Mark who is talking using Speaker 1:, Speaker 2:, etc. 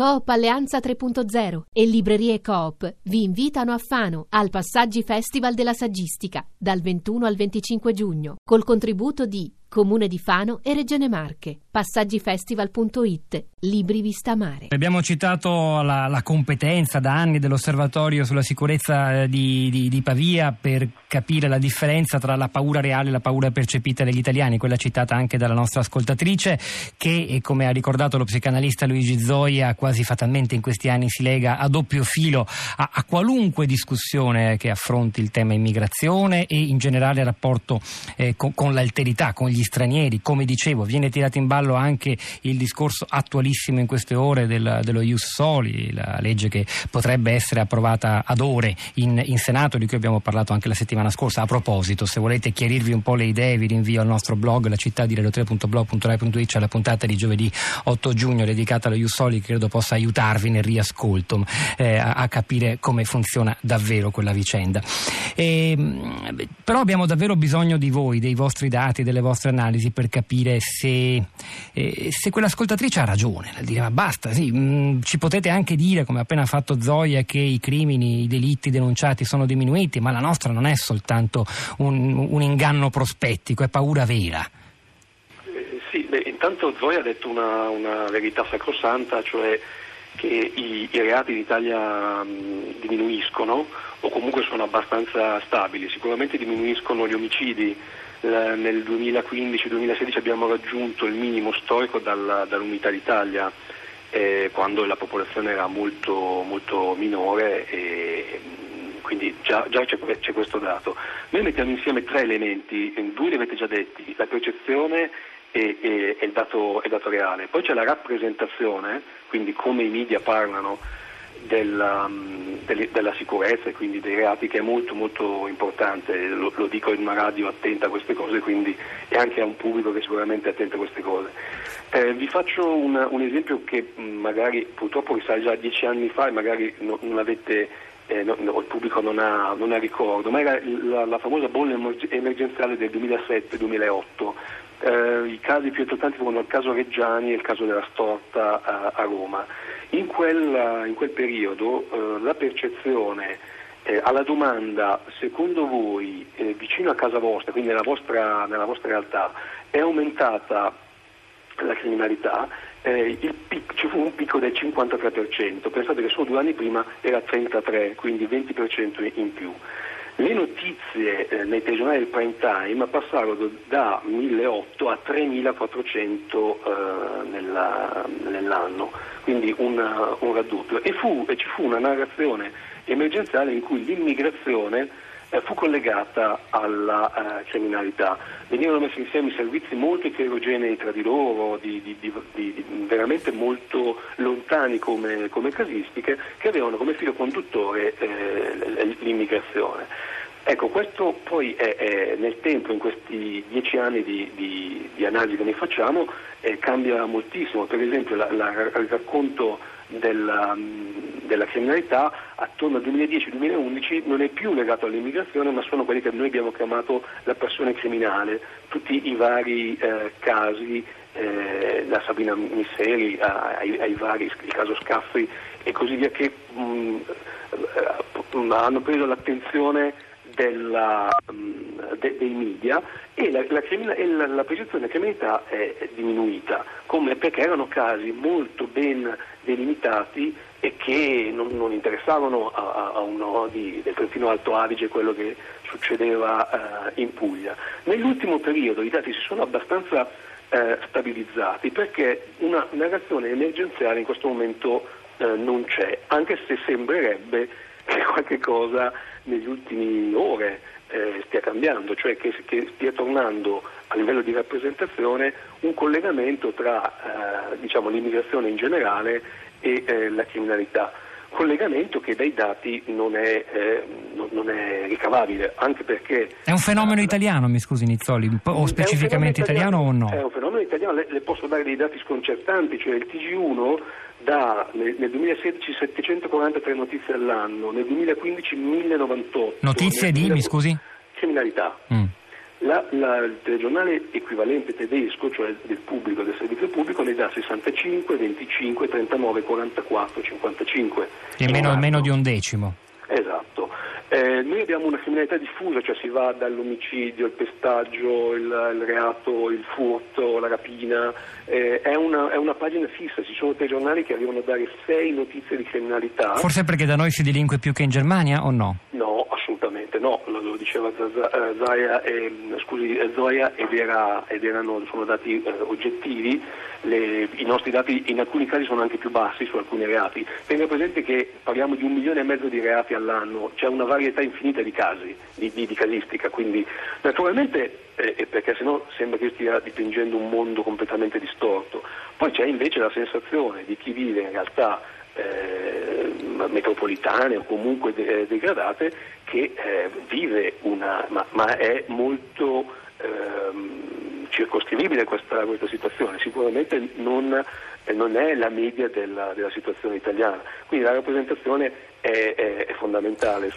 Speaker 1: Coop Alleanza 3.0 e Librerie Coop vi invitano a Fano al Passaggi Festival della Saggistica dal 21 al 25 giugno col contributo di Comune di Fano e Regione Marche. Passaggifestival.it. Libri Vista Mare.
Speaker 2: Abbiamo citato la, la, competenza da anni dell'Osservatorio sulla sicurezza di, di, di, Pavia per capire la differenza tra la paura reale e la paura percepita dagli italiani, quella citata anche dalla nostra ascoltatrice, che, come ha ricordato lo psicanalista Luigi Zoia, quasi fatalmente in questi anni si lega a doppio filo a, a qualunque discussione che affronti il tema immigrazione e in generale il rapporto eh, con, con l'alterità, con gli gli stranieri. Come dicevo, viene tirato in ballo anche il discorso attualissimo in queste ore del, dello Ius Soli, la legge che potrebbe essere approvata ad ore in, in Senato, di cui abbiamo parlato anche la settimana scorsa. A proposito, se volete chiarirvi un po' le idee, vi rinvio al nostro blog, la città di relotele.blog.rai.it, c'è la puntata di giovedì 8 giugno dedicata allo Ius Soli, che credo possa aiutarvi nel riascolto eh, a, a, capire come funziona davvero quella vicenda. E, ehm, però abbiamo davvero bisogno di voi, dei vostri dati, delle vostre analisi per capire se, eh, se quell'ascoltatrice ha ragione nel dire ma basta, sì, mh, mm, ci potete anche dire, come ha appena fatto Zoya, che i crimini, i delitti denunciati sono diminuiti, ma la nostra non è soltanto un, un inganno prospettico, è paura vera.
Speaker 3: Eh, sì, beh, intanto Zoya ha detto una, una verità sacrosanta, cioè che i, i reati in Italia mh, diminuiscono o comunque sono abbastanza stabili, sicuramente diminuiscono gli omicidi. Eh, nel 2015-2016 abbiamo raggiunto il minimo storico dalla, dall'Unità d'Italia eh, quando la popolazione era molto, molto minore e quindi già, già c'è, c'è, questo dato. Noi mettiamo insieme tre elementi, due li avete già detti, la percezione e, e, e il, dato, il dato reale, poi c'è la rappresentazione, quindi come i media parlano della, mm, della, sicurezza e quindi dei reati che è molto molto importante, lo, lo, dico in una radio attenta a queste cose quindi, e anche a un pubblico che è sicuramente attento a queste cose. Eh, vi faccio un, un, esempio che mm, magari purtroppo risale già a dieci anni fa e magari no, non avete eh, no, no, il pubblico non ha, non ha, ricordo, ma era la, la famosa bolla emergenziale del 2007-2008. Eh, I casi più eclatanti furono il caso Reggiani e il caso della storta a, a Roma. In quel, in quel periodo eh, la percezione eh, alla domanda secondo voi eh, vicino a casa vostra, quindi nella vostra, nella vostra realtà, è aumentata la criminalità, eh, pic- ci fu un picco del 53%, pensate che solo due anni prima era 33%, quindi 20% in più. Le notizie eh, nei telegiornali del prime time passarono da 1.800 a 3.400 eh, nella, nell'anno, quindi una, un raddoppio. E, fu, e, ci fu una narrazione emergenziale in cui l'immigrazione eh, fu collegata alla eh, criminalità. Venivano messi insieme servizi molto eterogenei tra di loro, di, di, di, veramente molto lontani come, come, casistiche, che avevano come filo conduttore eh, l'immigrazione. Ecco, questo poi è, è, nel tempo, in questi dieci anni di, di, di analisi che noi facciamo, eh, cambia moltissimo. Per esempio la, la, il racconto della, della, criminalità attorno al 2010-2011 non è più legato all'immigrazione, ma sono quelli che noi abbiamo chiamato la persona criminale, tutti i vari eh, casi, eh, da Sabina Misseri ai, ai, vari, il caso Scaffri e così via, che mh, eh, hanno preso l'attenzione della, mm, de, dei media e la, la, e la, la percezione della criminalità è diminuita, come? Perché erano casi molto ben delimitati e che non, non interessavano a, a uno di, del Trentino Alto Adige quello che succedeva uh, in Puglia. Nell'ultimo periodo i dati si sono abbastanza uh, stabilizzati perché una narrazione emergenziale in questo momento uh, non c'è, anche se sembrerebbe che qualche cosa negli ultimi ore eh, stia cambiando, cioè che, che, stia tornando a livello di rappresentazione un collegamento tra eh, diciamo, l'immigrazione in generale e eh, la criminalità. Collegamento che dai dati non è, eh, non è, ricavabile, anche perché...
Speaker 2: È un fenomeno italiano, mi scusi Nizzoli, o specificamente italiano, italiano, o no?
Speaker 3: È un fenomeno italiano, le, le posso dare dei dati sconcertanti, cioè il TG1 da nel, nel 2016 743 notizie all'anno, nel 2015 1098.
Speaker 2: Notizie di, mi scusi?
Speaker 3: Criminalità.
Speaker 2: Mm.
Speaker 3: La, la, il telegiornale equivalente tedesco, cioè del pubblico, del servizio pubblico, ne dà 65, 25, 39, 44, 55.
Speaker 2: Che è meno, meno di un decimo.
Speaker 3: Esatto. Eh, noi abbiamo una criminalità diffusa, cioè si va dall'omicidio, il pestaggio, il, il reato, il furto, la rapina, eh, è, una, è, una, pagina fissa, ci sono telegiornali che arrivano a dare sei notizie di criminalità.
Speaker 2: Forse perché da noi si delinque più che in Germania o no?
Speaker 3: No, lo, diceva Zaia, eh, scusi, eh, Zoya ed, era, ed, erano, sono dati eh, oggettivi, Le, i nostri dati in alcuni casi sono anche più bassi su alcuni reati. Tenga presente che parliamo di un milione e mezzo di reati all'anno, c'è una varietà infinita di casi, di, di, di casistica, quindi naturalmente, eh, perché sennò sembra che stia dipingendo un mondo completamente distorto. Poi c'è invece la sensazione di chi vive in realtà eh, metropolitane o comunque de- degradate che eh, vive una, ma, ma è molto ehm, circoscrivibile questa, questa, situazione, sicuramente non, eh, non è la media della, della, situazione italiana, quindi la rappresentazione è, è, è fondamentale.